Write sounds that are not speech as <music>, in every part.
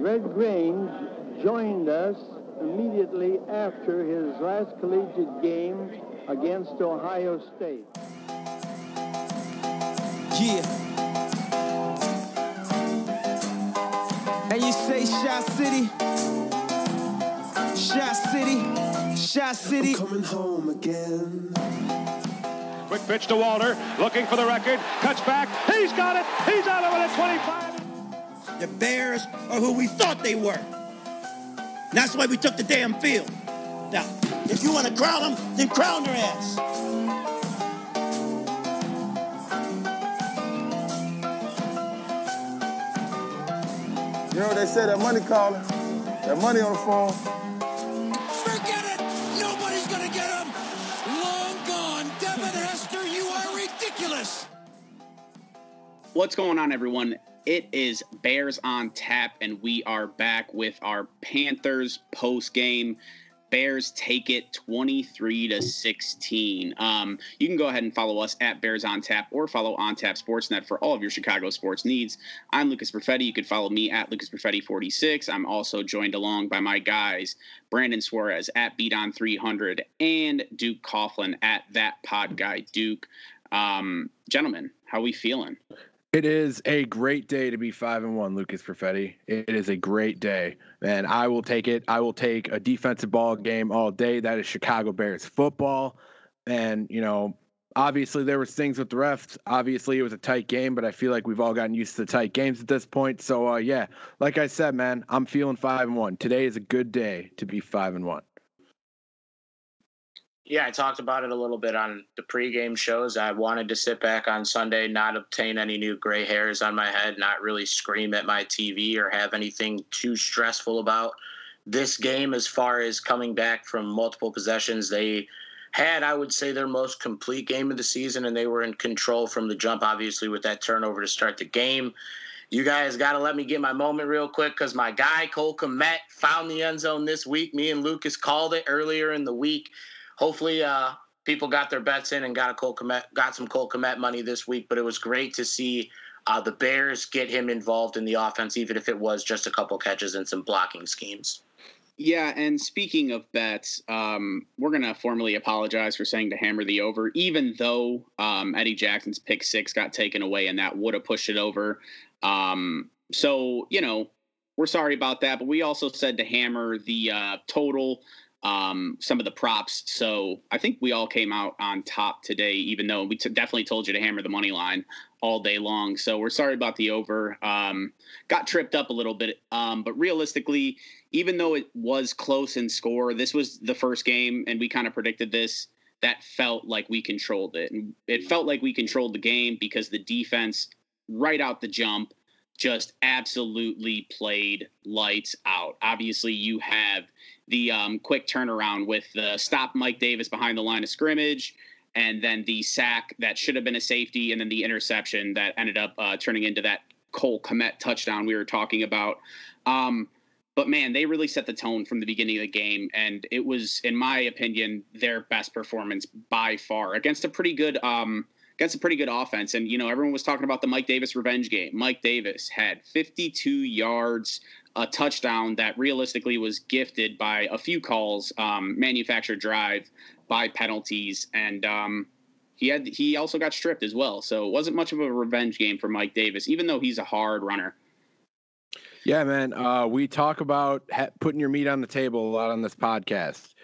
Red Grange joined us immediately after his last collegiate game against Ohio State. Yeah. And you say Shot City? Shot City? Shot City? I'm coming home again. Quick pitch to Walter, looking for the record, cuts back, he's got it, he's out of it at 25. The Bears are who we thought they were. And that's why we took the damn field. Now, if you want to crown them, then crown their ass. You know they say, that money calling, that money on the phone. Forget it! Nobody's gonna get him! Long gone! Devin Hester, you are ridiculous! What's going on, everyone? It is Bears on tap, and we are back with our Panthers post game. Bears take it 23 to 16. Um, you can go ahead and follow us at Bears on Tap or follow On Tap Sportsnet for all of your Chicago sports needs. I'm Lucas Perfetti. You can follow me at Lucas Perfetti 46. I'm also joined along by my guys Brandon Suarez at Beat On 300 and Duke Coughlin at That Pod Guy Duke. Um, gentlemen, how we feeling? It is a great day to be five and one, Lucas Perfetti. It is a great day, and I will take it. I will take a defensive ball game all day. That is Chicago Bears football, and you know, obviously there was things with the refs. Obviously, it was a tight game, but I feel like we've all gotten used to the tight games at this point. So, uh, yeah, like I said, man, I'm feeling five and one. Today is a good day to be five and one. Yeah, I talked about it a little bit on the pregame shows. I wanted to sit back on Sunday, not obtain any new gray hairs on my head, not really scream at my TV or have anything too stressful about this game as far as coming back from multiple possessions. They had, I would say, their most complete game of the season, and they were in control from the jump, obviously, with that turnover to start the game. You guys got to let me get my moment real quick because my guy, Cole Kmet, found the end zone this week. Me and Lucas called it earlier in the week hopefully uh, people got their bets in and got a Cole Kmet, got some Cole Kmet money this week. But it was great to see uh, the Bears get him involved in the offense, even if it was just a couple catches and some blocking schemes. Yeah, and speaking of bets, um, we're gonna formally apologize for saying to hammer the over, even though um, Eddie Jackson's pick six got taken away, and that would have pushed it over. Um, so you know, we're sorry about that, but we also said to hammer the uh, total um, some of the props. So I think we all came out on top today, even though we t- definitely told you to hammer the money line all day long. So we're sorry about the over. Um, got tripped up a little bit, um, but realistically, even though it was close in score, this was the first game, and we kind of predicted this. That felt like we controlled it, and it felt like we controlled the game because the defense, right out the jump, just absolutely played lights out. Obviously, you have the um, quick turnaround with the stop Mike Davis behind the line of scrimmage, and then the sack that should have been a safety, and then the interception that ended up uh, turning into that Cole Kmet touchdown we were talking about. Um, but man, they really set the tone from the beginning of the game, and it was, in my opinion, their best performance by far against a pretty good. Um, against a pretty good offense. And, you know, everyone was talking about the Mike Davis revenge game. Mike Davis had 52 yards, a touchdown that realistically was gifted by a few calls, um, manufactured drive by penalties. And, um, he had he also got stripped as well, so it wasn't much of a revenge game for Mike Davis, even though he's a hard runner. Yeah, man. Uh, we talk about ha- putting your meat on the table a lot on this podcast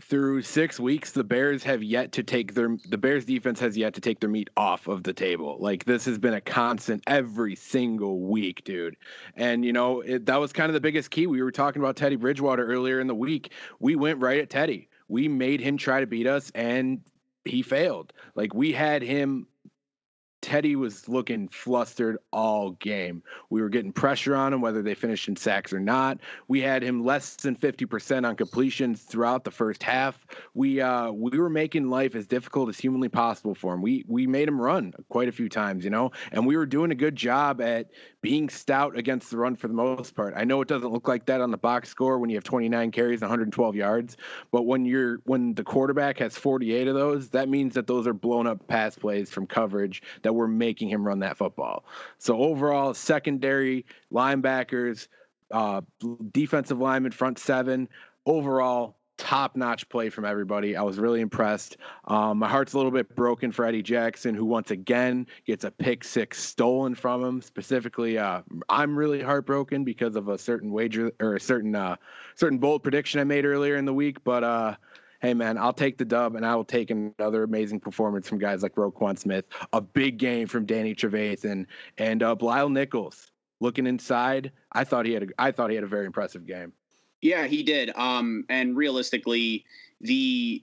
through six weeks, the Bears have yet to take their the Bears defense has yet to take their meat off of the table. Like this has been a constant every single week, dude. And you know it, that was kind of the biggest key. We were talking about Teddy Bridgewater earlier in the week. We went right at Teddy. We made him try to beat us, and he failed. Like we had him Teddy was looking flustered all game. We were getting pressure on him, whether they finished in sacks or not. We had him less than 50% on completions throughout the first half. We uh, we were making life as difficult as humanly possible for him. We we made him run quite a few times, you know, and we were doing a good job at being stout against the run for the most part. I know it doesn't look like that on the box score when you have 29 carries and 112 yards, but when you're when the quarterback has 48 of those, that means that those are blown up pass plays from coverage that that we're making him run that football. So overall, secondary linebackers, uh, defensive lineman, front seven. Overall, top notch play from everybody. I was really impressed. Um, my heart's a little bit broken for Eddie Jackson, who once again gets a pick six stolen from him. Specifically, uh, I'm really heartbroken because of a certain wager or a certain uh, certain bold prediction I made earlier in the week. But uh, hey, man, I'll take the dub, and I will take another amazing performance from guys like Roquan Smith. A big game from Danny Trevathan and uh, Bilal Nichols. Looking inside, I thought he had a, I thought he had a very impressive game. Yeah, he did. Um, and realistically, the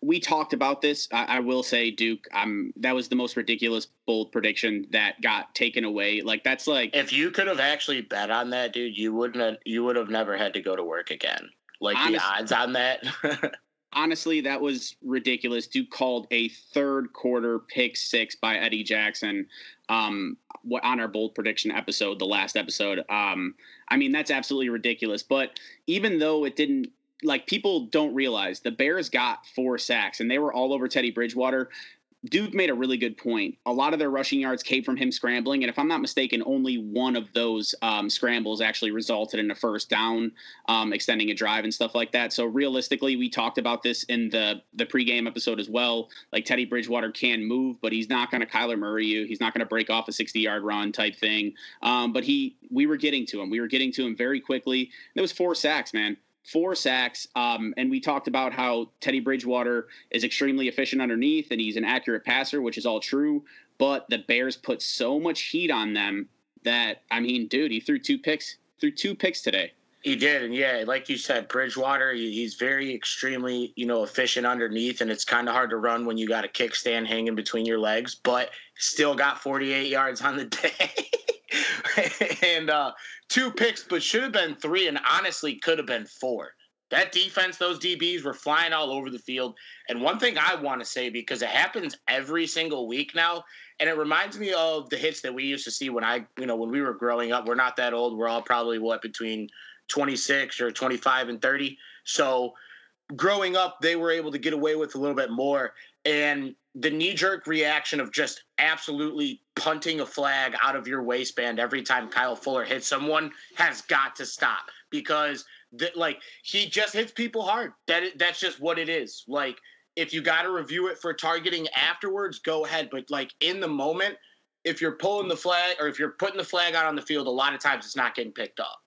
we talked about this. I, I, will say, Duke, um, that was the most ridiculous bold prediction that got taken away. Like that's like if you could have actually bet on that, dude, you wouldn't have, you would have never had to go to work again. Like honest, the odds on that. <laughs> honestly, that was ridiculous. Duke called a third quarter pick six by Eddie Jackson. Um, what on our bold prediction episode, the last episode. Um, I mean, that's absolutely ridiculous. But even though it didn't like people don't realize the Bears got four sacks and they were all over Teddy Bridgewater. Duke made a really good point. A lot of their rushing yards came from him scrambling, and if I'm not mistaken, only one of those um, scrambles actually resulted in a first down, um, extending a drive and stuff like that. So realistically, we talked about this in the the pregame episode as well. Like Teddy Bridgewater can move, but he's not going to Kyler Murray you. He's not going to break off a 60 yard run type thing. Um, but he, we were getting to him. We were getting to him very quickly. There was four sacks, man four sacks. Um, and we talked about how Teddy Bridgewater is extremely efficient underneath and he's an accurate passer, which is all true. But the Bears put so much heat on them that, I mean, dude, he threw two picks, threw two picks today. He did, and yeah, like you said, Bridgewater, he's very extremely, you know, efficient underneath, and it's kind of hard to run when you got a kickstand hanging between your legs, but still got 48 yards on the <laughs> day. and uh, two picks, but should have been three, and honestly could have been four. That defense, those DBs were flying all over the field. And one thing I want to say, because it happens every single week now, and it reminds me of the hits that we used to see when I, you know, when we were growing up. We're not that old. We're all probably what between 26 or 25 and 30. So growing up, they were able to get away with a little bit more. And the knee jerk reaction of just absolutely punting a flag out of your waistband every time Kyle Fuller hits someone has got to stop because that like he just hits people hard. That that's just what it is. Like if you got to review it for targeting afterwards, go ahead. But like in the moment, if you're pulling the flag or if you're putting the flag out on the field, a lot of times it's not getting picked up.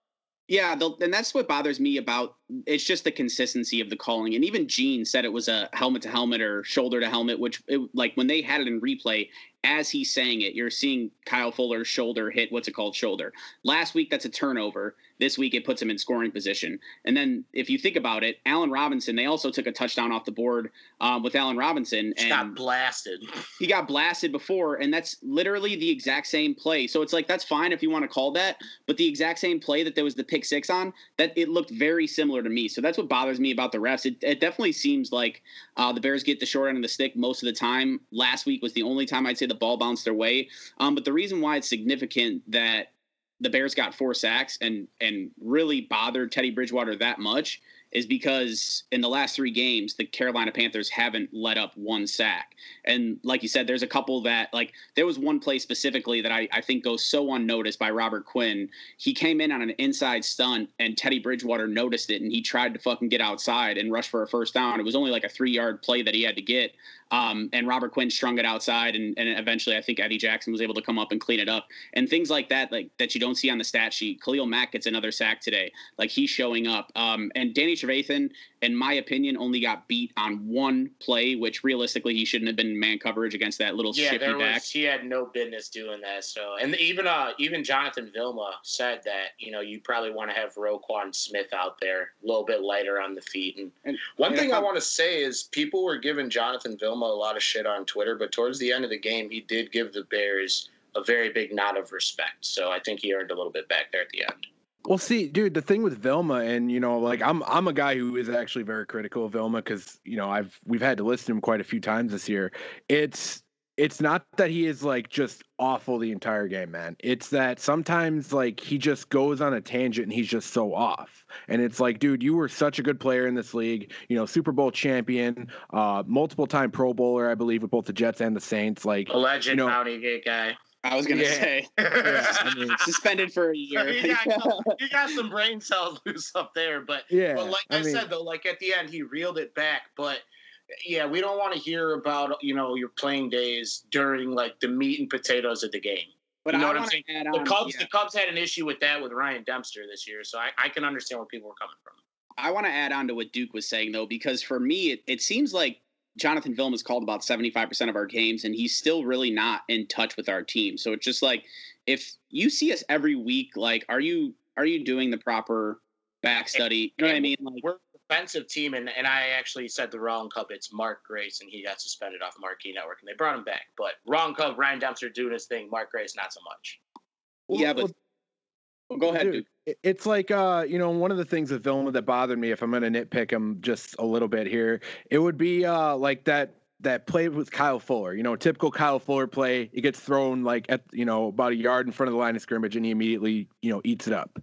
Yeah, and that's what bothers me about it's just the consistency of the calling. And even Gene said it was a helmet to helmet or shoulder to helmet, which it, like when they had it in replay, as he's saying it, you're seeing Kyle Fuller's shoulder hit what's it called shoulder. Last week that's a turnover. This week it puts him in scoring position. And then if you think about it, Allen Robinson, they also took a touchdown off the board um, with Allen Robinson and got blasted. He got blasted before, and that's literally the exact same play. So it's like that's fine if you want to call that, but the exact same play that there was the pick six on, that it looked very similar to me. So that's what bothers me about the refs. It, it definitely seems like uh, the Bears get the short end of the stick most of the time. Last week was the only time I'd say the ball bounced their way. Um, but the reason why it's significant that the Bears got four sacks and and really bothered Teddy Bridgewater that much is because in the last three games, the Carolina Panthers haven't let up one sack. And like you said, there's a couple that, like, there was one play specifically that I, I think goes so unnoticed by Robert Quinn. He came in on an inside stunt, and Teddy Bridgewater noticed it, and he tried to fucking get outside and rush for a first down. It was only like a three yard play that he had to get. Um, and Robert Quinn strung it outside, and, and eventually I think Eddie Jackson was able to come up and clean it up. And things like that, like that you don't see on the stat sheet. Khalil Mack gets another sack today, like he's showing up. Um, and Danny Trevathan, in my opinion, only got beat on one play, which realistically he shouldn't have been man coverage against that little yeah, shifty back. Was, he had no business doing that. So, and even uh, even Jonathan Vilma said that you know you probably want to have Roquan Smith out there a little bit lighter on the feet. And, and one thing I want to say is people were giving Jonathan Vilma a lot of shit on Twitter, but towards the end of the game, he did give the Bears a very big nod of respect. So I think he earned a little bit back there at the end. Well, see, dude, the thing with Vilma, and you know, like I'm, I'm a guy who is actually very critical of Vilma because you know I've we've had to listen to him quite a few times this year. It's it's not that he is like just awful the entire game, man. It's that sometimes like he just goes on a tangent and he's just so off. And it's like, dude, you were such a good player in this league, you know, Super Bowl champion, uh, multiple time Pro Bowler, I believe, with both the Jets and the Saints. Like a legend, you know, Gate guy. I was gonna Yeah. say Yeah, I mean, suspended for a <laughs> year. you, got some, <laughs> you got some brain cells <laughs> loose up there, but yeah. but like I, I mean, said though, like at the end he reeled it back. But yeah, we don't want to hear about you know your playing days during like the meat and potatoes of the game. But You know I what I'm wanna saying? add The on- Cubs, yeah. the Cubs had an issue with that with Ryan Dempster this year, so I, I can understand where people were coming from. I want to add on to what Duke was saying though, because for me, it, it seems like Jonathan Vilma has called about 75% of our games, and he's still really not in touch with our team. So it's just like if you see us every week, like, are you are you doing the proper back study? You know what I mean? Like, We're a defensive team, and, and I actually said the wrong Cub. It's Mark Grace, and he got suspended off Marquee Network, and they brought him back. But wrong Cub, Ryan Dempster doing his thing. Mark Grace, not so much. yeah, but well, go ahead, dude, Duke. it- It's like uh, you know, one of the things with Vilma that bothered me, if I'm gonna nitpick him just a little bit here, it would be uh like that that play with Kyle Fuller. You know, typical Kyle Fuller play. It gets thrown like at you know about a yard in front of the line of scrimmage, and he immediately you know eats it up.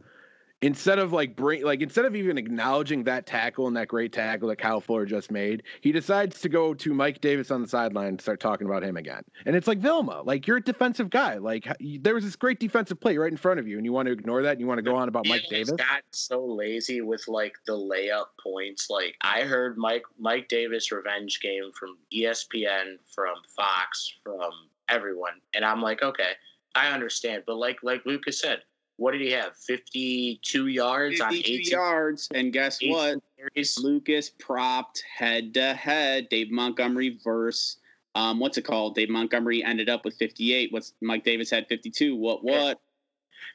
Instead of like bring like instead of even acknowledging that tackle and that great tackle that Kyle Fuller just made, he decides to go to Mike Davis on the sideline and start talking about him again. And it's like Vilma, like you're a defensive guy. Like there was this great defensive play right in front of you, and you want to ignore that and you want to go on about Mike Davis. got so lazy with like the layup points. Like I heard Mike Mike Davis revenge game from ESPN, from Fox, from everyone, and I'm like, okay, I understand. But like like Lucas said, what did he have? Fifty two yards on 52 eighteen yards, and guess what? carries. Lucas propped head to head. Dave Montgomery verse. Um, what's it called? Dave Montgomery ended up with 58. What's Mike Davis had 52? What? What?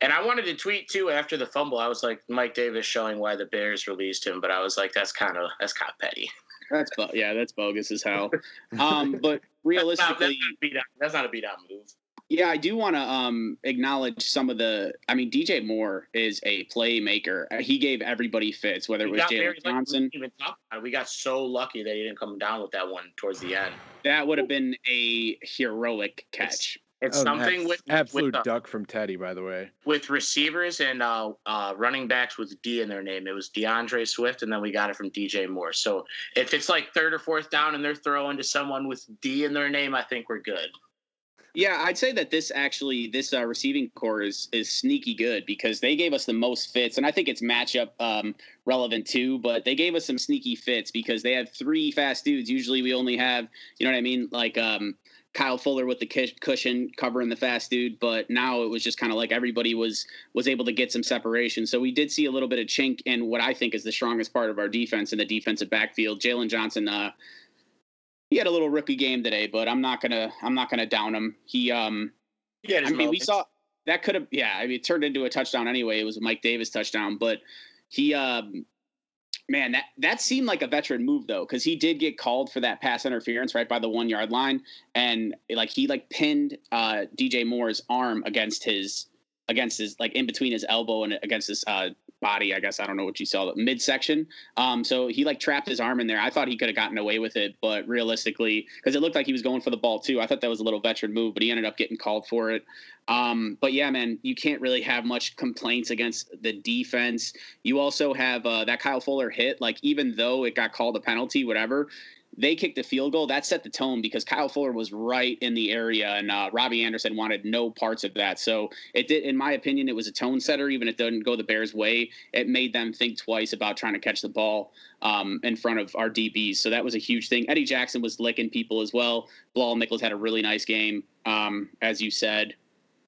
And I wanted to tweet too after the fumble. I was like, Mike Davis showing why the Bears released him, but I was like, that's kind of that's kind of petty. That's yeah, that's bogus as hell. <laughs> Um, but not, that's, realistically, not that's not a beat down move. Yeah, I do want to um acknowledge some of the. I mean, DJ Moore is a playmaker. Uh, He gave everybody fits, whether it was got Jaylon Johnson. even talk. We got so lucky that he didn't come down with that one towards the end. That would have been a heroic catch. It's Oh, something abs- with absolute with, uh, duck from Teddy, by the way. with receivers and uh, uh, running backs with D in their name. It was D'Andre Swift, and then we got it from DJ Moore. So if it's like third or fourth down and they're throwing to someone with D in their name, I think we're good. Yeah, I'd say that this actually this uh, receiving core is is sneaky good because they gave us the most fits, and I think it's matchup um, relevant too. But they gave us some sneaky fits because they have three fast dudes. Usually we only have, you know what I mean, like um, Kyle Fuller with the cushion covering the fast dude. But now it was just kind of like everybody was was able to get some separation. So we did see a little bit of chink in what I think is the strongest part of our defense in the defensive backfield. Jaylon Johnson. Uh, he had a little rookie game today, but I'm not gonna I'm not gonna down him. He um Yeah, I mean we saw that could have yeah, I mean it turned into a touchdown anyway. It was a Mike Davis touchdown, but he um man, that that seemed like a veteran move though, because he did get called for that pass interference right by the one yard line. And like he like pinned uh DJ Moore's arm against his against his like in between his elbow and against his uh body, I guess. I don't know what you saw, midsection. Um, so he like trapped his arm in there. I thought he could have gotten away with it, but realistically, because it looked like he was going for the ball too. I thought that was a little veteran move, but he ended up getting called for it. Um, but yeah, man, you can't really have much complaints against the defense. You also have uh, that Kyle Fuller hit. Like even though it got called a penalty, whatever, they kicked the field goal. That set the tone because Kyle Fuller was right in the area, and uh, Robbie Anderson wanted no parts of that. So it did, in my opinion, it was a tone setter. Even if it didn't go the Bears' way, it made them think twice about trying to catch the ball um, in front of our DBs. So that was a huge thing. Eddie Jackson was licking people as well. Bilal Nichols had a really nice game, um, as you said.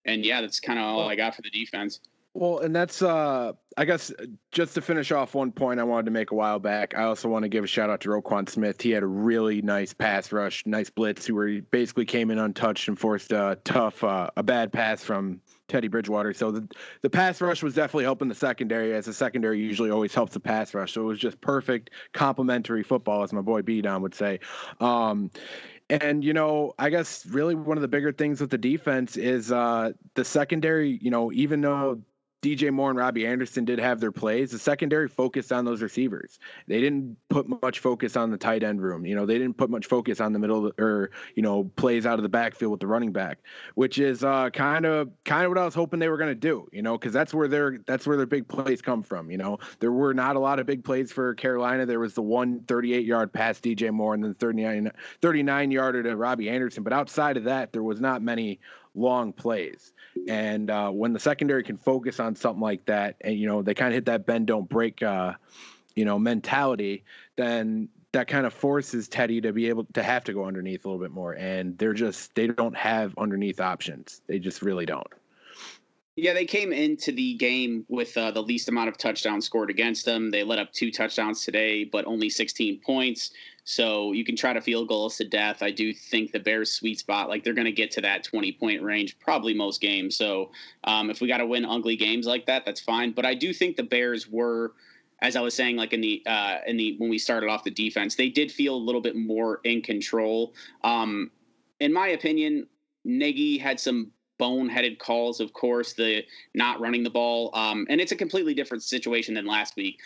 And yeah, that's kind of all I got for the defense. Well, and that's uh I guess uh, just to finish off one point I wanted to make a while back. I also want to give a shout out to Roquan Smith. He had a really nice pass rush, nice blitz, where he basically came in untouched and forced a tough, uh, a bad pass from Teddy Bridgewater. So the the pass rush was definitely helping the secondary, as the secondary usually always helps the pass rush. So it was just perfect complementary football, as my boy B Don would say. Um, and you know, I guess really one of the bigger things with the defense is uh, the secondary. You know, even though DJ Moore and Robbie Anderson did have their plays. The secondary focused on those receivers. They didn't put much focus on the tight end room. You know, they didn't put much focus on the middle or you know plays out of the backfield with the running back, which is kind of kind of what I was hoping they were going to do. You know, because that's where their that's where their big plays come from. You know, there were not a lot of big plays for Carolina. There was the one 38 yard pass DJ Moore and then 39 39 yarder to Robbie Anderson. But outside of that, there was not many long plays. And uh, when the secondary can focus on something like that, and you know they kind of hit that bend don't break, uh, you know, mentality, then that kind of forces Teddy to be able to have to go underneath a little bit more. And they're just they don't have underneath options. They just really don't. Yeah, they came into the game with uh, the least amount of touchdowns scored against them. They let up two touchdowns today, but only 16 points. So you can try to field goals to death. I do think the Bears' sweet spot, like they're going to get to that 20 point range probably most games. So um, if we got to win ugly games like that, that's fine. But I do think the Bears were, as I was saying, like in the uh, in the when we started off the defense, they did feel a little bit more in control. Um, in my opinion, Nagy had some boneheaded calls, of course, the not running the ball. Um, and it's a completely different situation than last week.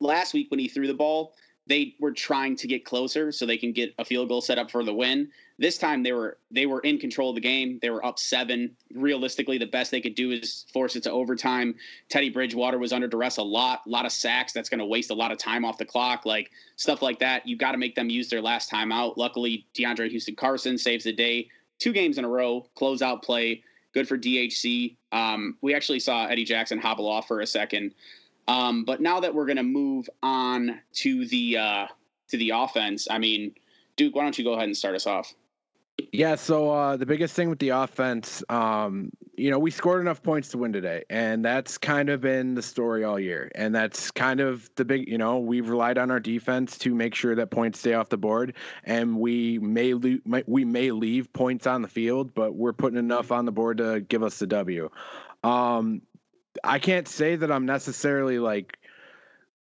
Last week, when he threw the ball, they were trying to get closer so they can get a field goal set up for the win. This time they were they were in control of the game. They were up seven. Realistically, the best they could do is force it to overtime. Teddy Bridgewater was under duress a lot, a lot of sacks. That's going to waste a lot of time off the clock, like stuff like that. You got to make them use their last time out. Luckily, DeAndre Houston Carson saves the day two games in a row, closeout play, good for DHC. Um, we actually saw Eddie Jackson hobble off for a second. Um, but now that we're going to move on to the uh, to the offense, I mean, Duke, why don't you go ahead and start us off? Yeah, so uh, the biggest thing with the offense, um, you know, we scored enough points to win today, and that's kind of been the story all year. And that's kind of the big, you know, we've relied on our defense to make sure that points stay off the board, and we may lo- we may leave points on the field, but we're putting enough on the board to give us the W. Um, I can't say that I'm necessarily like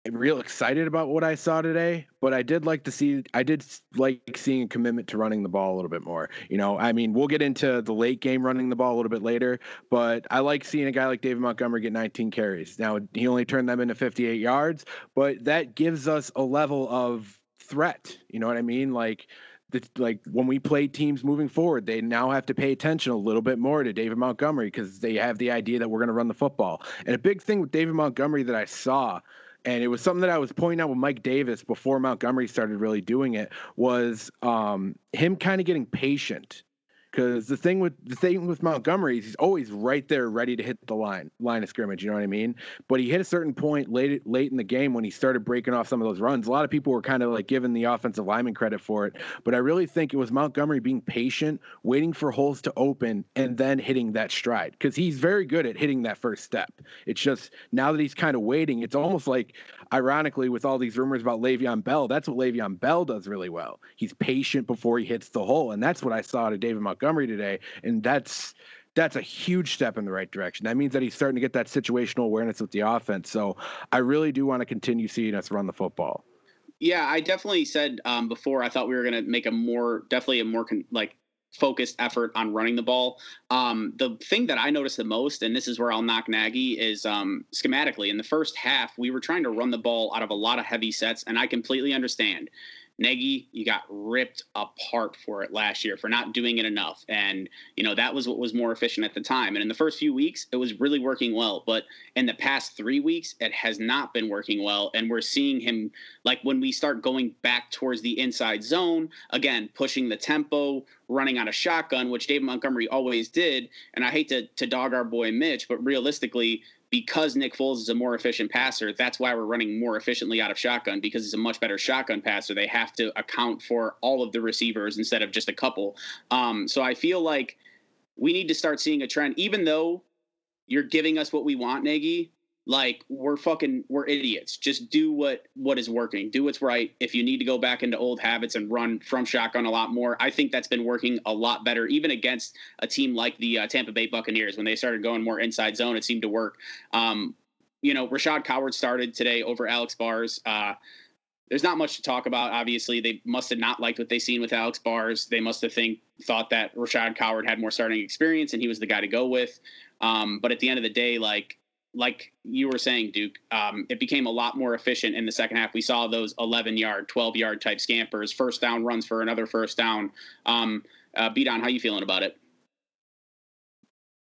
real excited about what I saw today, but I did like to see I did like seeing a commitment to running the ball a little bit more. You know, I mean, we'll get into the late game running the ball a little bit later, but I like seeing a guy like David Montgomery get 19 carries. Now, he only turned them into 58 yards, but that gives us a level of threat. You know what I mean? Like the, like when we play teams moving forward, they now have to pay attention a little bit more to David Montgomery because they have the idea that we're going to run the football. And a big thing with David Montgomery that I saw and it was something that I was pointing out with Mike Davis before Montgomery started really doing it was um, him kind of getting patient because the thing with the thing with Montgomery is he's always right there, ready to hit the line line of scrimmage. You know what I mean? But he hit a certain point late late in the game when he started breaking off some of those runs. A lot of people were kind of like giving the offensive lineman credit for it, but I really think it was Montgomery being patient, waiting for holes to open, and then hitting that stride because he's very good at hitting that first step. It's just now that he's kind of waiting, it's almost like ironically, with all these rumors about Le'Veon Bell, that's what Le'Veon Bell does really well. He's patient before he hits the hole, and that's what I saw to David Montgomery today, and that's that's a huge step in the right direction. That means that he's starting to get that situational awareness with the offense. So I really do want to continue seeing us run the football. Yeah, I definitely said um, before I thought we were going to make a more, definitely a more con- like focused effort on running the ball. Um, the thing that I noticed the most, and this is where I'll knock Nagy, is um, schematically. In the first half, we were trying to run the ball out of a lot of heavy sets, and I completely understand. Nagy, you got ripped apart for it last year for not doing it enough. And, you know, that was what was more efficient at the time. And in the first few weeks, it was really working well. But in the past three weeks, it has not been working well. And we're seeing him, like when we start going back towards the inside zone, again, pushing the tempo, running out of shotgun, which David Montgomery always did. And I hate to, to dog our boy Mitch, but realistically, because Nick Foles is a more efficient passer, that's why we're running more efficiently out of shotgun because he's a much better shotgun passer. They have to account for all of the receivers instead of just a couple. Um, so I feel like we need to start seeing a trend, even though you're giving us what we want, Nagy like we're fucking we're idiots just do what what is working do what's right if you need to go back into old habits and run from shotgun a lot more i think that's been working a lot better even against a team like the uh, tampa bay buccaneers when they started going more inside zone it seemed to work um, you know rashaad coward started today over alex bars uh, there's not much to talk about. Obviously, they must have not liked what they seen with Alex Bars. They must have think thought that Rashaad Coward had more starting experience and he was the guy to go with. Um, but at the end of the day, like like you were saying, Duke, um, it became a lot more efficient in the second half. We saw those 11 yard, 12 yard type scampers, first down runs for another first down. Um, uh, beat on, how you feeling about it?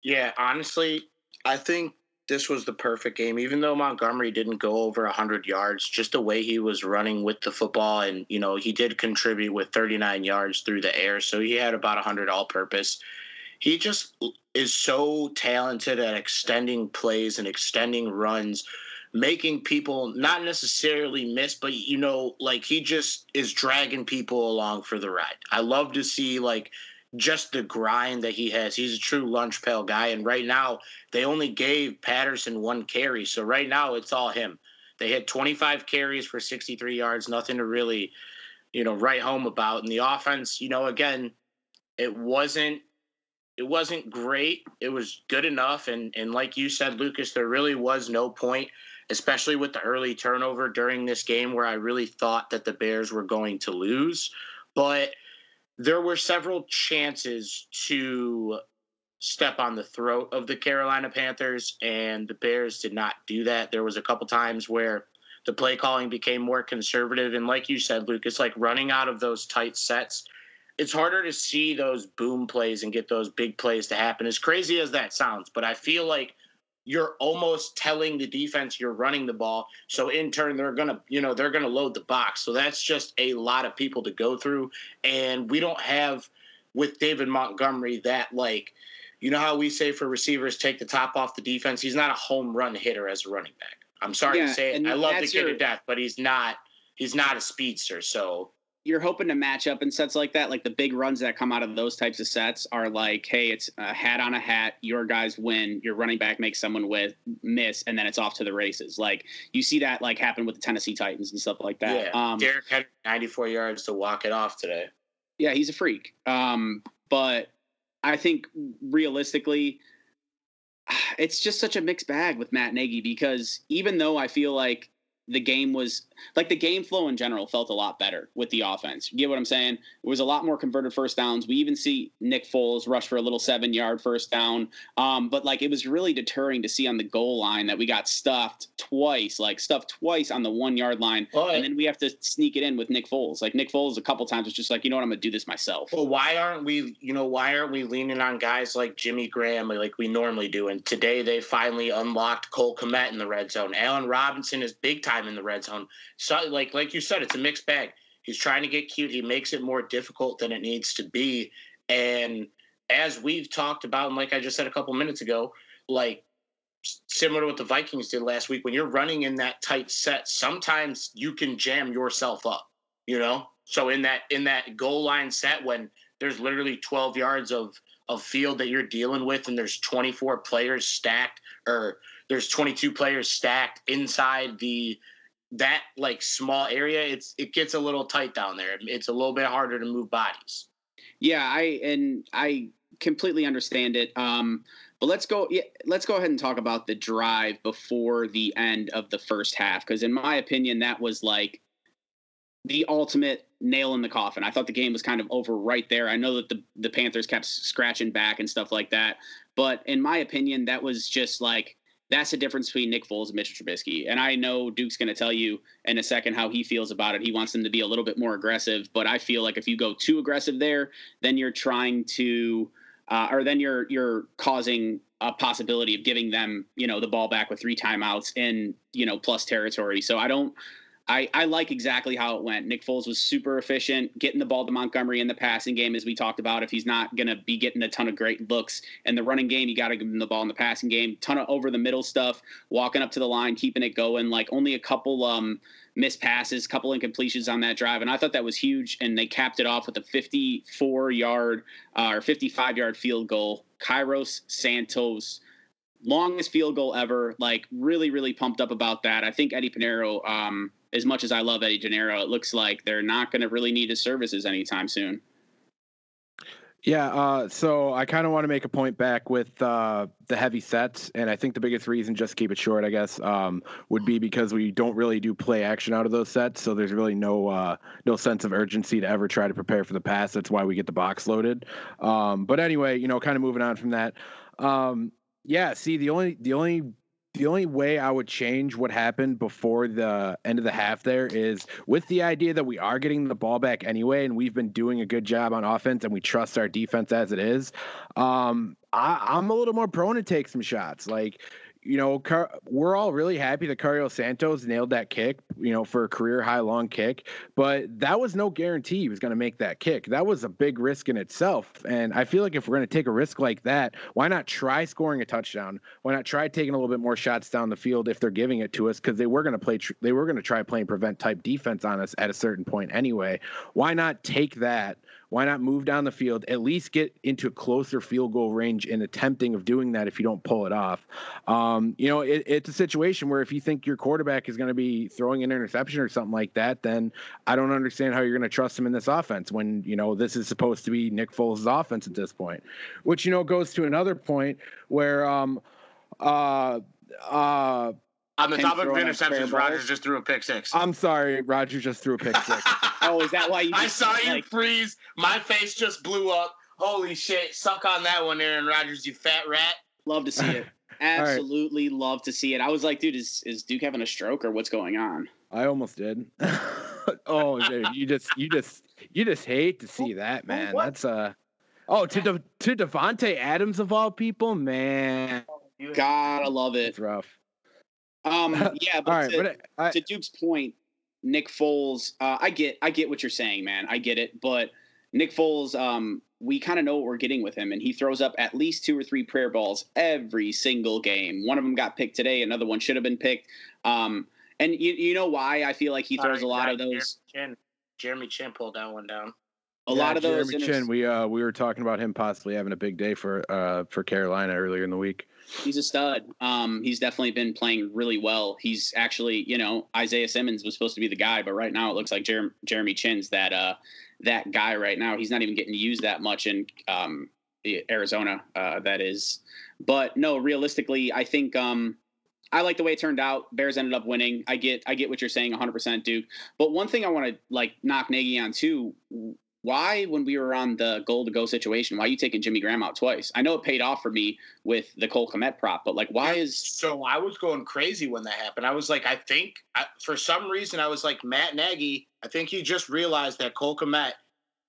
Yeah, honestly, I think this was the perfect game. Even though Montgomery didn't go over 100 yards, just the way he was running with the football, and you know he did contribute with 39 yards through the air, so he had about 100 all-purpose he just is so talented at extending plays and extending runs, making people not necessarily miss, but you know, like he just is dragging people along for the ride. I love to see like just the grind that he has. He's a true lunch pail guy. And right now, they only gave Patterson one carry. So right now, it's all him. They had 25 carries for 63 yards, nothing to really, you know, write home about. And the offense, you know, again, it wasn't it wasn't great. It was good enough. And and like you said, Lucas, there really was no point, especially with the early turnover during this game where I really thought that the Bears were going to lose. But there were several chances to step on the throat of the Carolina Panthers, and the Bears did not do that. There was a couple times where the play calling became more conservative, and like you said, Lucas, like running out of those tight sets it's harder to see those boom plays and get those big plays to happen. As crazy as that sounds, but I feel like you're almost telling the defense you're running the ball. So in turn, they're gonna, you know, they're gonna load the box. So that's just a lot of people to go through, and we don't have with David Montgomery that like, you know how we say for receivers take the top off the defense. He's not a home run hitter as a running back. I'm sorry yeah, to say it. I love the kid your, to death, but he's not. He's not a speedster. So you're hoping to match up in sets like that. Like the big runs that come out of those types of sets are like, hey, it's a hat on a hat. Your guys win. Your running back makes someone with miss, and then it's off to the races. Like you see that like happen with the Tennessee Titans and stuff like that. Yeah, um, Derrick had 94 yards to walk it off today. Yeah, he's a freak. Um, but I think realistically, it's just such a mixed bag with Matt Nagy because even though I feel like the game was like the game flow in general felt a lot better with the offense. You get what I'm saying? It was a lot more converted first downs. We even see Nick Foles rush for a little seven yard first down. Um, but like it was really deterring to see on the goal line that we got stuffed twice, like stuffed twice on the one yard line. and then we have to sneak it in with Nick Foles. Like Nick Foles a couple times was just like, you know what, I'm gonna do this myself. Well, why aren't we, you know, why aren't we leaning on guys like Jimmy Graham like we normally do? And today they finally unlocked Cole Kmet in the red zone. Allen Robinson is big time in the red zone. So like like you said, it's a mixed bag. He's trying to get cute. He makes it more difficult than it needs to be. And as we've talked about, and like I just said a couple minutes ago, like similar to what the Vikings did last week, when you're running in that tight set, sometimes you can jam yourself up, you know? So in that in that goal line set when there's literally 12 yards of of field that you're dealing with and there's 24 players stacked or there's 22 players stacked inside the that like small area, it's it gets a little tight down there. It's a little bit harder to move bodies. Yeah, I and I completely understand it. Um, but let's go. Yeah, let's go ahead and talk about the drive before the end of the first half, because in my opinion, that was like the ultimate nail in the coffin. I thought the game was kind of over right there. I know that the the Panthers kept scratching back and stuff like that, but in my opinion, that was just like that's the difference between Nick Foles and Mitchell Trubisky. And I know Duke's going to tell you in a second how he feels about it. He wants them to be a little bit more aggressive, but I feel like if you go too aggressive there, then you're trying to, uh, or then you're you're causing a possibility of giving them, you know, the ball back with three timeouts in you know plus territory. So I don't. I, I like exactly how it went. Nick Foles was super efficient, getting the ball to Montgomery in the passing game, as we talked about. If he's not going to be getting a ton of great looks in the running game, you got to give him the ball in the passing game. Ton of over the middle stuff, walking up to the line, keeping it going. Like only a couple um, missed passes, couple incompletions on that drive, and I thought that was huge. And they capped it off with a 54 yard uh, or 55 yard field goal. Cairo Santos longest field goal ever. Like really, really pumped up about that. I think Eddie Piñeiro um, as much as I love Eddie Piñeiro, it looks like they're not going to really need his services anytime soon. Yeah, uh, so I kind of want to make a point back with uh, the heavy sets, and I think the biggest reason, just keep it short, I guess, um, would be because we don't really do play action out of those sets, so there's really no uh, no sense of urgency to ever try to prepare for the pass. That's why we get the box loaded. Um, but anyway, you know, kind of moving on from that. Um, yeah, see, the only the only the only way I would change what happened before the end of the half there is with the idea that we are getting the ball back anyway, and we've been doing a good job on offense, and we trust our defense as it is. Um, I, I'm a little more prone to take some shots. Like you know, Car- we're all really happy that Cairo Santos nailed that kick, you know, for a career high long kick, but that was no guarantee he was going to make that kick. That was a big risk in itself. And I feel like if we're going to take a risk like that, why not try scoring a touchdown? Why not try taking a little bit more shots down the field if they're giving it to us? Because they were going to play, tr- they were going to try playing prevent type defense on us at a certain point anyway. Why not take that? Why not move down the field, at least get into closer field goal range in attempting of doing that if you don't pull it off? Um, you know, it, it's a situation where if you think your quarterback is going to be throwing an interception or something like that, then I don't understand how you're going to trust him in this offense when, you know, this is supposed to be Nick Foles' offense at this point, which, you know, goes to another point where, um, uh, uh, On the topic of interceptions, Rodgers just threw a pick six. I'm sorry, Rodgers just threw a pick six. <laughs> Oh, is that why you? <laughs> I saw you like, freeze. My face just blew up. Holy shit! Suck on that one, Aaron Rodgers, you fat rat. Love to see it. <laughs> Absolutely love to see it. I was like, dude, is is Duke having a stroke or what's going on? I almost did. <laughs> oh, dude, you just you just you just hate to see that, man. what? That's uh oh to De, to Davante Adams of all people, man. Gotta love it. It's rough. Um, yeah, but, all right, to, but I, to Duke's point, Nick Foles, uh, I get, I get what you're saying, man. I get it, but Nick Foles, um, we kind of know what we're getting with him, and he throws up at least two or three prayer balls every single game. One of them got picked today. Another one should have been picked. Um, and you, you know why I feel like he throws a lot of those. Jeremy Chinn, Jeremy Chinn pulled that one down. A yeah, lot of those. Jeremy inter- Chinn, we uh we were talking about him possibly having a big day for uh for Carolina earlier in the week. He's a stud. Um, he's definitely been playing really well. He's actually, you know, Isaiah Simmons was supposed to be the guy, but right now it looks like Jer- Jeremy Chinn's that uh, that guy right now. He's not even getting used that much in um, Arizona. Uh, that is, but no, realistically, I think um, I like the way it turned out. Bears ended up winning. I get, I get what you're saying, 100, percent Duke. But one thing I want to like knock Nagy on too. Why, when we were on the goal to go situation, why are you taking Jimmy Graham out twice? I know it paid off for me with the Cole Kmet prop, but like, why is So I was going crazy when that happened. I was like, I think I, for some reason I was like Matt Nagy. I think he just realized that Cole Kmet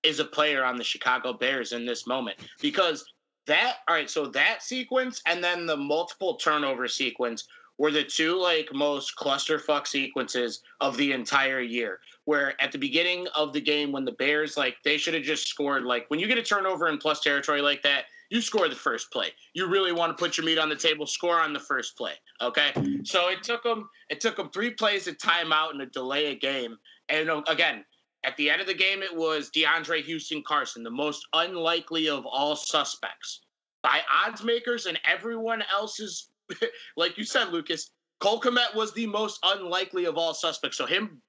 is a player on the Chicago Bears in this moment because that. All right, so that sequence and then the multiple turnover sequence were the two like most clusterfuck sequences of the entire year. Where at the beginning of the game, when the Bears like they should have just scored like when you get a turnover in plus territory like that, you score the first play. You really want to put your meat on the table, score on the first play. Okay, so it took them it took them three plays of timeout and a delay a game. And uh, again, at the end of the game, it was DeAndre Houston Carson, the most unlikely of all suspects by odds makers and everyone else's. <laughs> like you said, Lucas, Cole Kmet was the most unlikely of all suspects. So him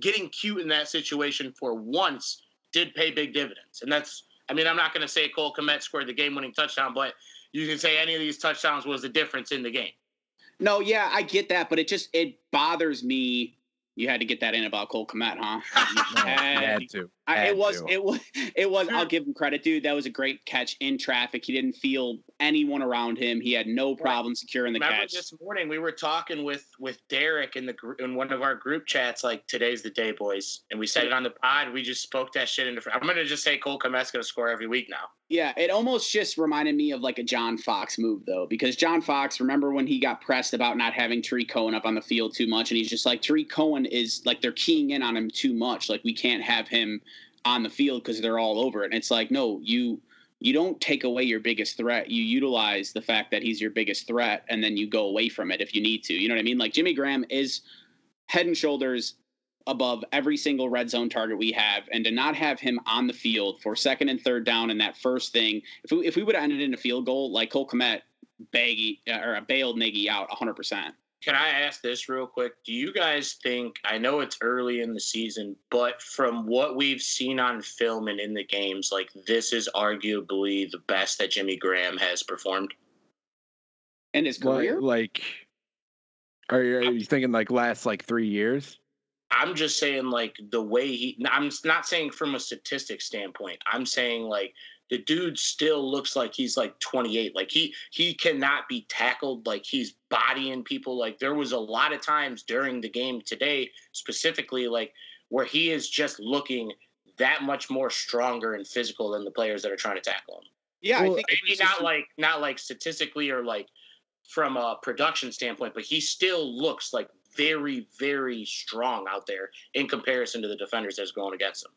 getting cute in that situation for once did pay big dividends, and that's. I mean, I'm not going to say Cole Kmet scored the game-winning touchdown, but you can say any of these touchdowns was the difference in the game. No, yeah, I get that, but it just it bothers me. You had to get that in about Cole Kmet, huh? <laughs> You No, had- had to. I, it was to. it was it was. I'll give him credit, dude. That was a great catch in traffic. He didn't feel anyone around him. He had no problem securing the Remember catch. this morning we were talking with with Derek in the gr- in one of our group chats like today's the day, boys, and we said it on the pod. We just spoke that shit into. I'm gonna just say Cole Komet's gonna score every week now. Yeah, it almost just reminded me of like a John Fox move though, because John Fox, remember when he got pressed about not having Tarik Cohen up on the field too much, and he's just like Tarik Cohen is like they're keying in on him too much. Like we can't have him on the field because they're all over it. And it's like, no, you you don't take away your biggest threat. You utilize the fact that he's your biggest threat, and then you go away from it if you need to. You know what I mean? Like Jimmy Graham is head and shoulders above every single red zone target we have, and to not have him on the field for second and third down in that first thing, if we, if we would have ended in a field goal, like Cole Kmet baggy uh, or bailed Nagy out 100. percent Can I ask this real quick? Do you guys think? I know it's early in the season, but from what we've seen on film and in the games, like this is arguably the best that Jimmy Graham has performed. in his Like- career. Like, are you, are you thinking like last like three years? I'm just saying, like the way he. I'm not saying from a statistic standpoint. I'm saying like the dude still looks like he's like 28. Like he he cannot be tackled. Like he's bodying people. Like there was a lot of times during the game today, specifically, like where he is just looking that much more stronger and physical than the players that are trying to tackle him. Yeah, Well, I think Maybe not just- like not like statistically or like from a production standpoint, but he still looks like very, very strong out there in comparison to the defenders that's going against him.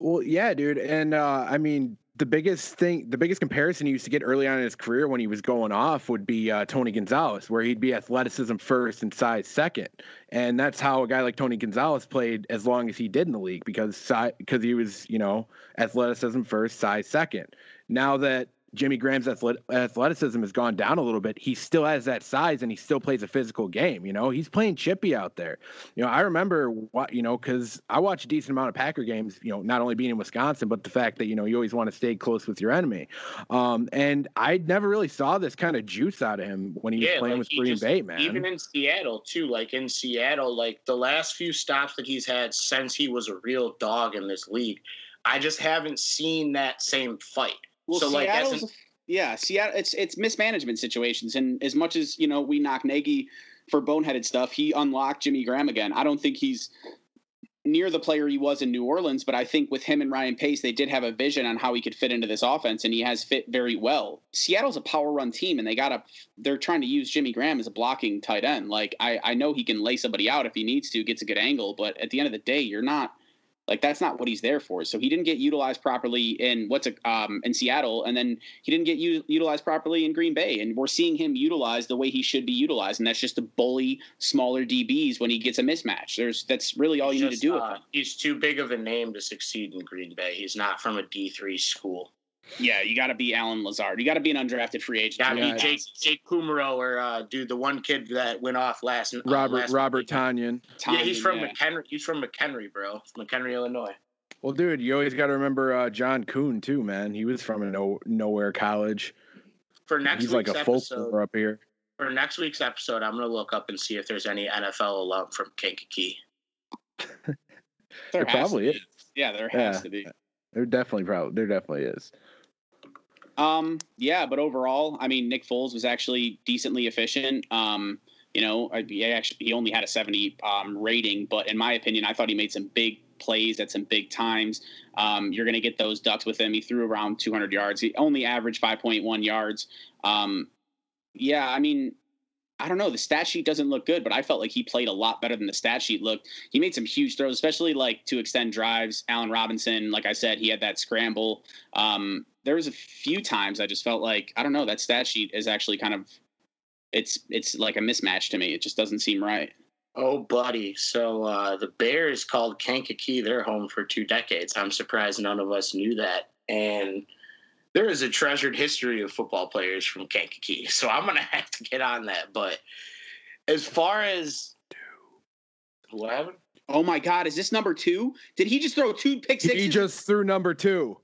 Well, yeah, dude, and uh, I mean, the biggest thing, the biggest comparison he used to get early on in his career when he was going off would be uh, Tony Gonzalez, where he'd be athleticism first and size second, and that's how a guy like Tony Gonzalez played as long as he did in the league because because he was you know athleticism first, size second. Now that Jimmy Graham's athleticism has gone down a little bit. He still has that size and he still plays a physical game. You know, he's playing chippy out there. You know, I remember what, you know, because I watch a decent amount of Packer games, you know, not only being in Wisconsin, but the fact that, you know, you always want to stay close with your enemy. Um, and I never really saw this kind of juice out of him when he yeah, was playing like with Green just, Bay, man. Even in Seattle, too. Like in Seattle, like the last few stops that he's had since he was a real dog in this league, I just haven't seen that same fight well, so Seattle's, like, as yeah, Seattle. It's it's mismanagement situations, and as much as you know, we knock Nagy for boneheaded stuff. He unlocked Jimmy Graham again. I don't think he's near the player he was in New Orleans, but I think with him and Ryan Pace, they did have a vision on how he could fit into this offense, and he has fit very well. Seattle's a power run team, and they got a they're trying to use Jimmy Graham as a blocking tight end. Like I, I know he can lay somebody out if he needs to, gets a good angle, but at the end of the day, you're not like that's not what he's there for. So he didn't get utilized properly in what's a, um, in Seattle, and then he didn't get u- utilized properly in Green Bay. And we're seeing him utilized the way he should be utilized, and that's just to bully smaller DBs when he gets a mismatch. There's that's really all he's you just, need to do. Uh, he's too big of a name to succeed in Green Bay. He's not from a D three school. Yeah, you got to be Allen Lazard. You got to be an undrafted free agent. Got to be Jake Jake Kumerow or uh, dude, the one kid that went off last. Uh, Robert last Robert Tonyan. Yeah, he's from yeah. McHenry. He's from McHenry, bro. McHenry, Illinois. Well, dude, you always got to remember uh, John Kuhn too, man. He was from a no nowhere college. For next he's like a episode, up here. For next week's episode, I'm gonna look up and see if there's any NFL alum from Kankakee. there, there probably is. Yeah, there has yeah. to be. There definitely probably there definitely is. Um, yeah, but overall, I mean, Nick Foles was actually decently efficient. Um, you know, he actually he only had a 70 um, rating, but in my opinion, I thought he made some big plays at some big times. Um, you're going to get those ducks with him. He threw around 200 yards. He only averaged 5.1 yards. Um, yeah, I mean, I don't know. The stat sheet doesn't look good, but I felt like he played a lot better than the stat sheet looked. He made some huge throws, especially like to extend drives. Allen Robinson, like I said, he had that scramble. Um, there was a few times I just felt like I don't know that stat sheet is actually kind of it's it's like a mismatch to me. It just doesn't seem right. Oh, buddy. So uh, the Bears called Kankakee their home for two decades. I'm surprised none of us knew that. And there is a treasured history of football players from Kankakee. <laughs> So I'm going to have to get on that. But as far as. What happened? Oh my God! Is this number two? Did he just throw two pick sixes? He just threw number two.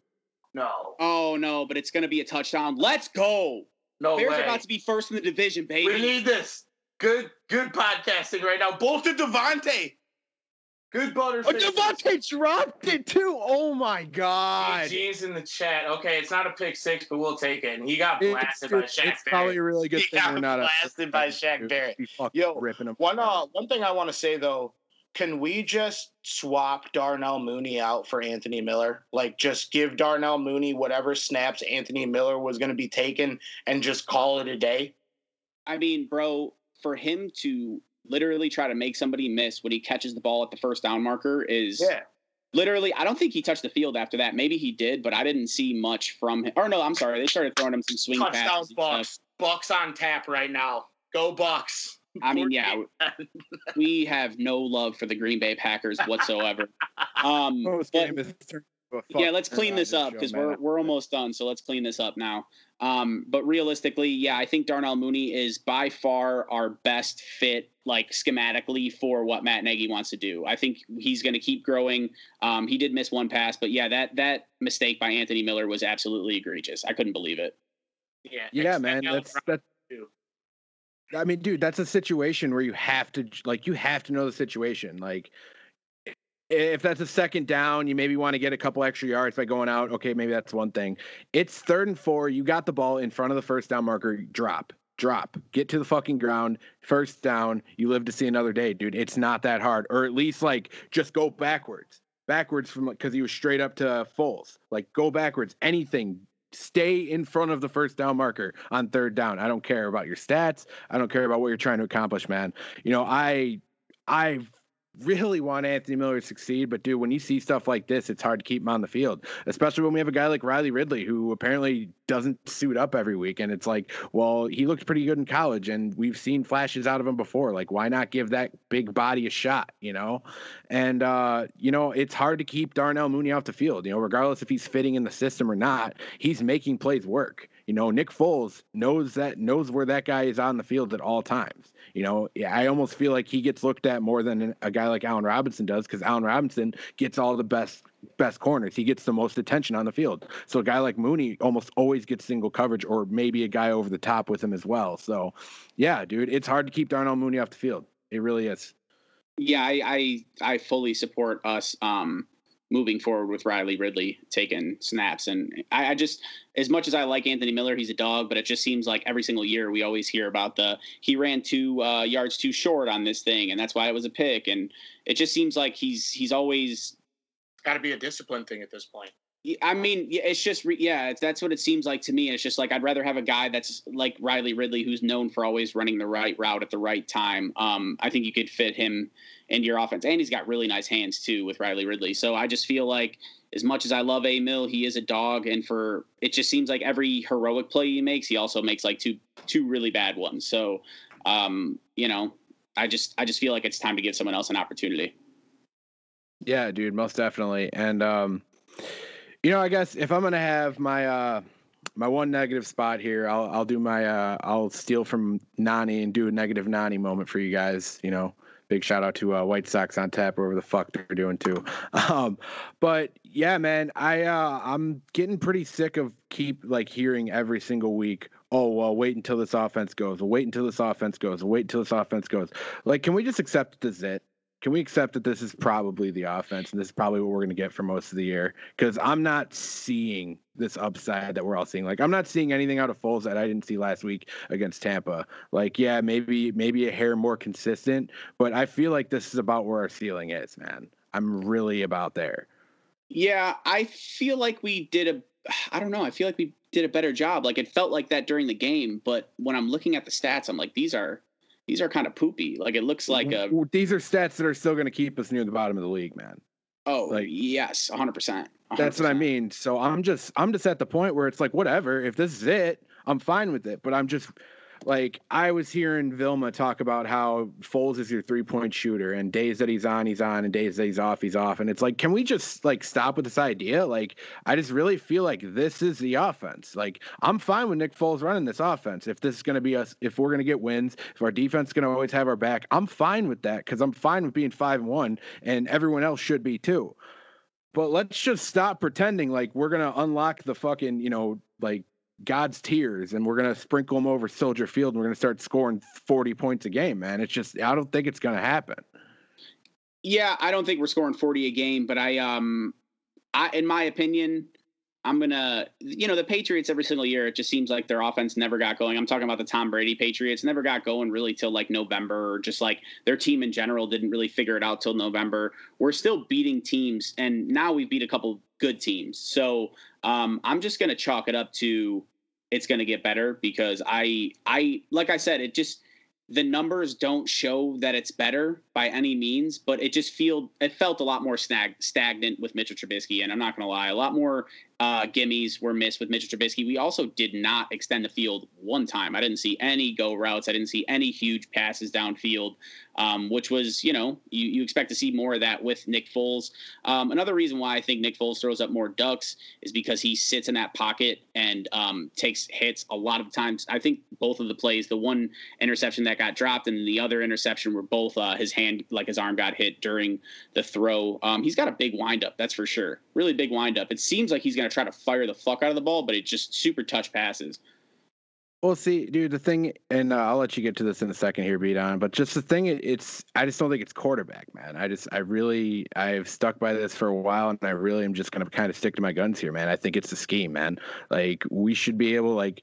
No. Oh no! But it's going to be a touchdown. Let's go! No Bears way. are about to be first in the division, baby. We need this. Good, good podcasting right now. Both to Davante. Good butter. Oh, Davante dropped it too. Oh my god. G's in the chat. Okay, it's not a pick six, but we'll take it. And he got blasted it's, by Shaq It's probably a really good he thing we're not blasted by <laughs> Shaq Barrett. Yo, ripping him one uh, one thing I want to say though, can we just swap Darnell Mooney out for Anthony Miller? Like, just give Darnell Mooney whatever snaps Anthony Miller was going to be taken, and just call it a day. I mean, bro, for him to literally try to make somebody miss when he catches the ball at the first down marker is yeah. literally I don't think he touched the field after that. Maybe he did, but I didn't see much from him. Or no, I'm sorry. They started throwing him some swing Touchdown passes. Bucks. Bucks on tap right now. Go Bucks. I mean, yeah, <laughs> we have no love for the Green Bay Packers whatsoever. Um, but, yeah, let's clean this up because we're we're almost done. So let's clean this up now. Um, but realistically, yeah, I think Darnell Mooney is by far our best fit, like schematically, for what Matt Nagy wants to do. I think he's going to keep growing. Um, he did miss one pass, but yeah, that that mistake by Anthony Miller was absolutely egregious. I couldn't believe it. Yeah, yeah, man, that's that. I mean, dude, that's a situation where you have to like you have to know the situation. Like if that's a second down, you maybe want to get a couple extra yards by going out. Okay, maybe that's one thing. It's third and four. You got the ball in front of the first down marker. Drop, drop, get to the fucking ground. First down. You live to see another day, dude. It's not that hard, or at least like just go backwards, backwards from because he was straight up to Foles. Like go backwards. Anything. Stay in front of the first down marker on third down. I don't care about your stats. I don't care about what you're trying to accomplish, man. You know, I I really want Anthony Miller to succeed, but dude, when you see stuff like this, it's hard to keep him on the field, especially when we have a guy like Riley Ridley who apparently doesn't suit up every week. And it's like, well, he looked pretty good in college, and we've seen flashes out of him before. Like, why not give that big body a shot, you know? And, uh, you know, it's hard to keep Darnell Mooney off the field, you know, regardless if he's fitting in the system or not, he's making plays work. You know, Nick Foles knows that knows where that guy is on the field at all times. You know, I almost feel like he gets looked at more than a guy like Allen Robinson does because Allen Robinson gets all the best best corners. He gets the most attention on the field. So a guy like Mooney almost always gets single coverage or maybe a guy over the top with him as well. So yeah, dude, it's hard to keep Darnell Mooney off the field. It really is. Yeah, I I, I fully support us um moving forward with Riley Ridley taking snaps. And I, I, just, as much as I like Anthony Miller, he's a dog, but it just seems like every single year we always hear about the he ran two uh, yards too short on this thing, and that's why it was a pick. And it just seems like he's he's always got to be a discipline thing at this point. I mean, it's just yeah, that's what it seems like to me. It's just like I'd rather have a guy that's like Riley Ridley, who's known for always running the right route at the right time. Um, I think you could fit him into your offense, and he's got really nice hands too with Riley Ridley. So I just feel like as much as I love A Mill, he is a dog, and for it just seems like every heroic play he makes, he also makes like two two really bad ones. So um, you know, I just I just feel like it's time to give someone else an opportunity. Yeah, dude, most definitely, and um you know, I guess if I'm gonna have my uh my one negative spot here, I'll I'll do my uh I'll steal from Nani and do a negative Nani moment for you guys. You know, big shout out to uh, White Sox on tap, whatever the fuck they're doing too. <laughs> Um, but yeah, man, I uh, I'm getting pretty sick of keep like hearing every single week. Oh well, wait until this offense goes. Wait until this offense goes. Wait until this offense goes. Like, can we just accept this is it? Can we accept that this is probably the offense and this is probably what we're going to get for most of the year? Because I'm not seeing this upside that we're all seeing. Like I'm not seeing anything out of Foles that I didn't see last week against Tampa. Like yeah, maybe maybe a hair more consistent, but I feel like this is about where our ceiling is, man. I'm really about there. Yeah, I feel like we did a <sighs> I don't know. I feel like we did a better job. Like it felt like that during the game, but when I'm looking at the stats, I'm like these are these are kind of poopy. Like it looks like mm-hmm. a. These are stats that are still going to keep us near the bottom of the league, man. Oh, like yes, hundred percent. That's what I mean. So I'm just I'm just at the point where it's like whatever. If this is it, I'm fine with it. But I'm just like I was hearing Vilma talk about how Foles is your three point shooter, and days that he's on, he's on, and days that he's off, he's off. And it's like, can we just like stop with this idea? Like, I just really feel like this is the offense. Like, I'm fine with Nick Foles running this offense. If this is going to be us, if we're going to get wins, if our defense is going to always have our back, I'm fine with that because I'm fine with being five and one, and everyone else should be too. But let's just stop pretending like we're gonna unlock the fucking, you know, like God's tears and we're going to sprinkle them over Soldier Field and we're going to start scoring 40 points a game, man. It's just, I don't think it's going to happen. Yeah, I don't think we're scoring 40 a game, but I, um, I, in my opinion, I'm gonna, you know, the Patriots every single year. It just seems like their offense never got going. I'm talking about the Tom Brady Patriots, never got going really till like November, or just like their team in general didn't really figure it out till November. We're still beating teams, and now we've beat a couple good teams. So um, I'm just gonna chalk it up to it's to get better because I I like I said it just the numbers don't show that it's better by any means, but it just feel it felt a lot more snag, stagnant with Mitchell Trubisky, and I'm not going to lie, a lot more uh, gimmies were missed with Mitchell Trubisky. We also did not extend the field one time. I didn't see any go routes. I didn't see any huge passes downfield, um, which was, you know, you, you expect to see more of that with Nick Foles. Um, another reason why I think Nick Foles throws up more ducks is because he sits in that pocket and um, takes hits a lot of times. I think both of the plays, the one interception that got dropped and the other interception were both uh, his hand, like his arm got hit during the throw. Um, he's got a big windup, that's for sure. Really big windup. It seems like he's going to try to fire the fuck out of the ball, but it's just super touch passes. Well, see, dude, the thing, and uh, I'll let you get to this in a second here, beat on, but just the thing, it's, I just don't think it's quarterback, man. I just, I really, I've stuck by this for a while, and I really am just going to kind of stick to my guns here, man. I think it's the scheme, man. Like, we should be able, like,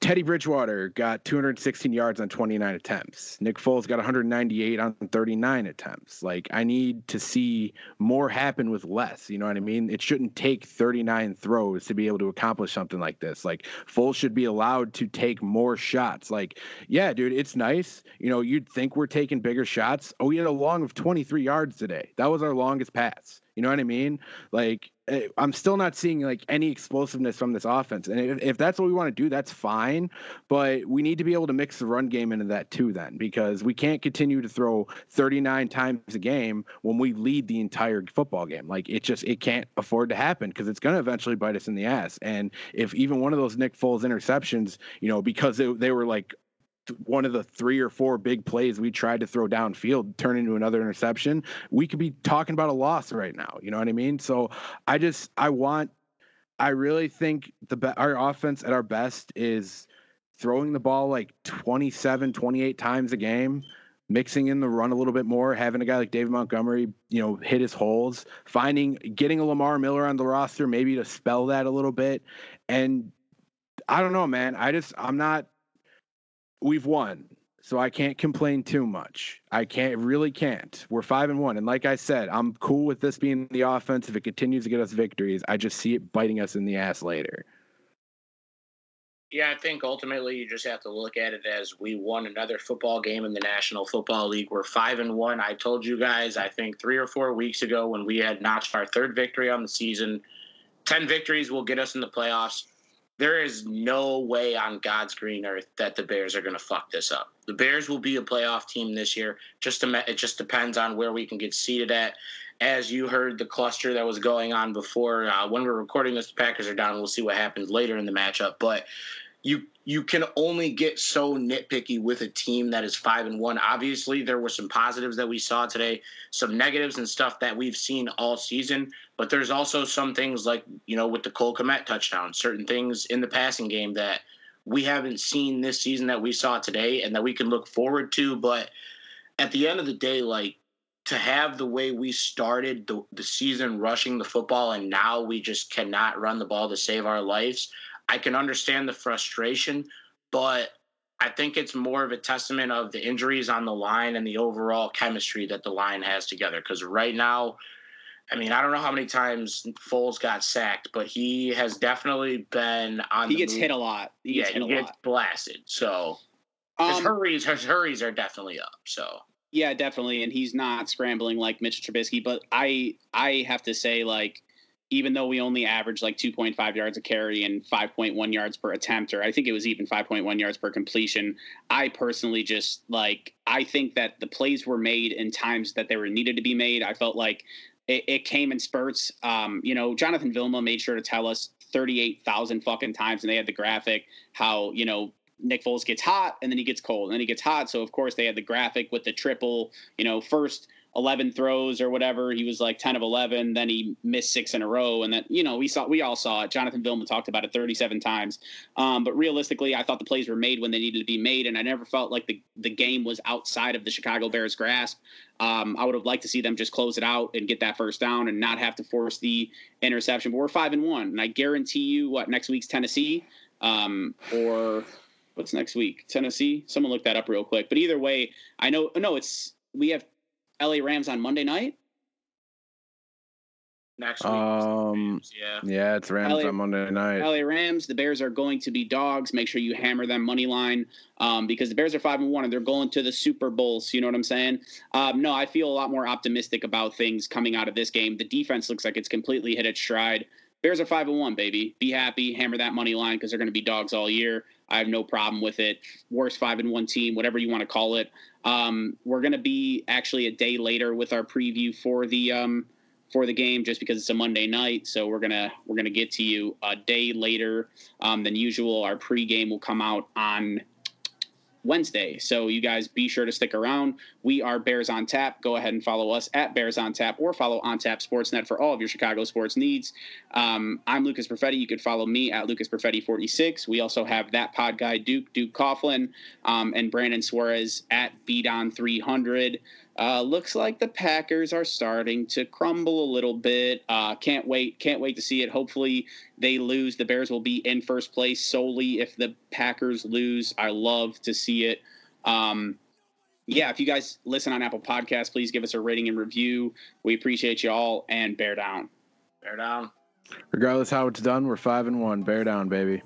Teddy Bridgewater got 216 yards on 29 attempts. Nick Foles got 198 on 39 attempts. Like I need to see more happen with less. You know what I mean? It shouldn't take 39 throws to be able to accomplish something like this. Like Foles should be allowed to take more shots. Like, yeah, dude, it's nice. You know, you'd think we're taking bigger shots. Oh, we had a long of 23 yards today. That was our longest pass. You know what I mean? Like eh, I'm still not seeing like any explosiveness from this offense. And if, if that's what we want to do, that's fine. But we need to be able to mix the run game into that too, then, because we can't continue to throw 39 times a game when we lead the entire football game. Like it just it can't afford to happen because it's going to eventually bite us in the ass. And if even one of those Nick Foles interceptions, you know, because they, they were like one of the three or four big plays we tried to throw downfield turn into another interception, we could be talking about a loss right now. You know what I mean? So I just I want I really think the our offense at our best is throwing the ball like 27, 28 times a game, mixing in the run a little bit more, having a guy like David Montgomery, you know, hit his holes, finding getting a Lamar Miller on the roster maybe to spell that a little bit. And I don't know, man. I just I'm not we've won so I can't complain too much. I can't really can't. We're five and one, and like I said, I'm cool with this being the offense. If it continues to get us victories, I just see it biting us in the ass later. Yeah, I think ultimately you just have to look at it as we won another football game in the National Football League. We're five and one. I told you guys, I think three or four weeks ago when we had notched our third victory on the season. Ten victories will get us in the playoffs there is no way on God's green earth that the Bears are going to fuck this up. The Bears will be a playoff team this year. Just it just depends on where we can get seated at. As you heard the cluster that was going on before, uh, when we're recording this, the Packers are down. We'll see what happens later in the matchup. But you you can only get so nitpicky with a team that is five and one. Obviously, there were some positives that we saw today, some negatives and stuff that we've seen all season. But there's also some things like you know with the Cole Kmet touchdown, certain things in the passing game that we haven't seen this season that we saw today, and that we can look forward to. But at the end of the day, like to have the way we started the, the season rushing the football and now we just cannot run the ball to save our lives I can understand the frustration, but I think it's more of a testament of the injuries on the line and the overall chemistry that the line has together. Because right now, I mean, I don't know how many times Foles got sacked, but he has definitely been on. He gets move. hit a lot. He yeah, he gets lot. blasted. So his um, hurries, his hurries are definitely up. So yeah, definitely, and he's not scrambling like Mitch Trubisky. But I, I have to say, like even though we only averaged like 2.5 yards a carry and 5.1 yards per attempt, or I think it was even 5.1 yards per completion, I personally just like, I think that the plays were made in times that they were needed to be made. I felt like it, it came in spurts. Um, you know, Jonathan Vilma made sure to tell us 38,000 fucking times, and they had the graphic how, you know, Nick Foles gets hot and then he gets cold and then he gets hot. So, of course, they had the graphic with the triple, you know, first 11 throws or whatever. He was like 10 of 11. Then he missed six in a row. And then, you know, we saw, we all saw it. Jonathan Vilma talked about it 37 times. Um, but realistically, I thought the plays were made when they needed to be made. And I never felt like the, the game was outside of the Chicago Bears grasp. Um, I would have liked to see them just close it out and get that first down and not have to force the interception. But we're five and one. And I guarantee you what next week's Tennessee, um, or what's next week? Tennessee. Someone look that up real quick. But either way, I know, no, it's, we have LA Rams on Monday night? Next week. Um, yeah. Yeah, it's Rams LA, on Monday night. LA Rams. The Bears are going to be dogs. Make sure you hammer them money line um, because the Bears are five and one and they're going to the Super Bowls. You know what I'm saying? Um, no, I feel a lot more optimistic about things coming out of this game. The defense looks like it's completely hit its stride. Bears are five and one, baby. Be happy, hammer that money line because they're going to be dogs all year. I have no problem with it. Worst five and one team, whatever you want to call it. Um, we're going to be actually a day later with our preview for the um, for the game, just because it's a Monday night. So we're gonna we're gonna get to you a day later um, than usual. Our pregame will come out on Wednesday. So you guys be sure to stick around. We are Bears on Tap. Go ahead and follow us at Bears on Tap or follow On Tap Sportsnet for all of your Chicago sports needs. Um, I'm Lucas Perfetti. You can follow me at Lucas Perfetti46. We also have that pod guy Duke Duke Coughlin um, and Brandon Suarez at BDon300. Uh, looks like the Packers are starting to crumble a little bit. Uh, can't wait, can't wait to see it. Hopefully, they lose, the Bears will be in first place solely if the Packers lose. I love to see it. Um, yeah, if you guys listen on Apple Podcasts, please give us a rating and review. We appreciate you all and bear down. Bear down. Regardless how it's done, we're five and one. Bear down, baby.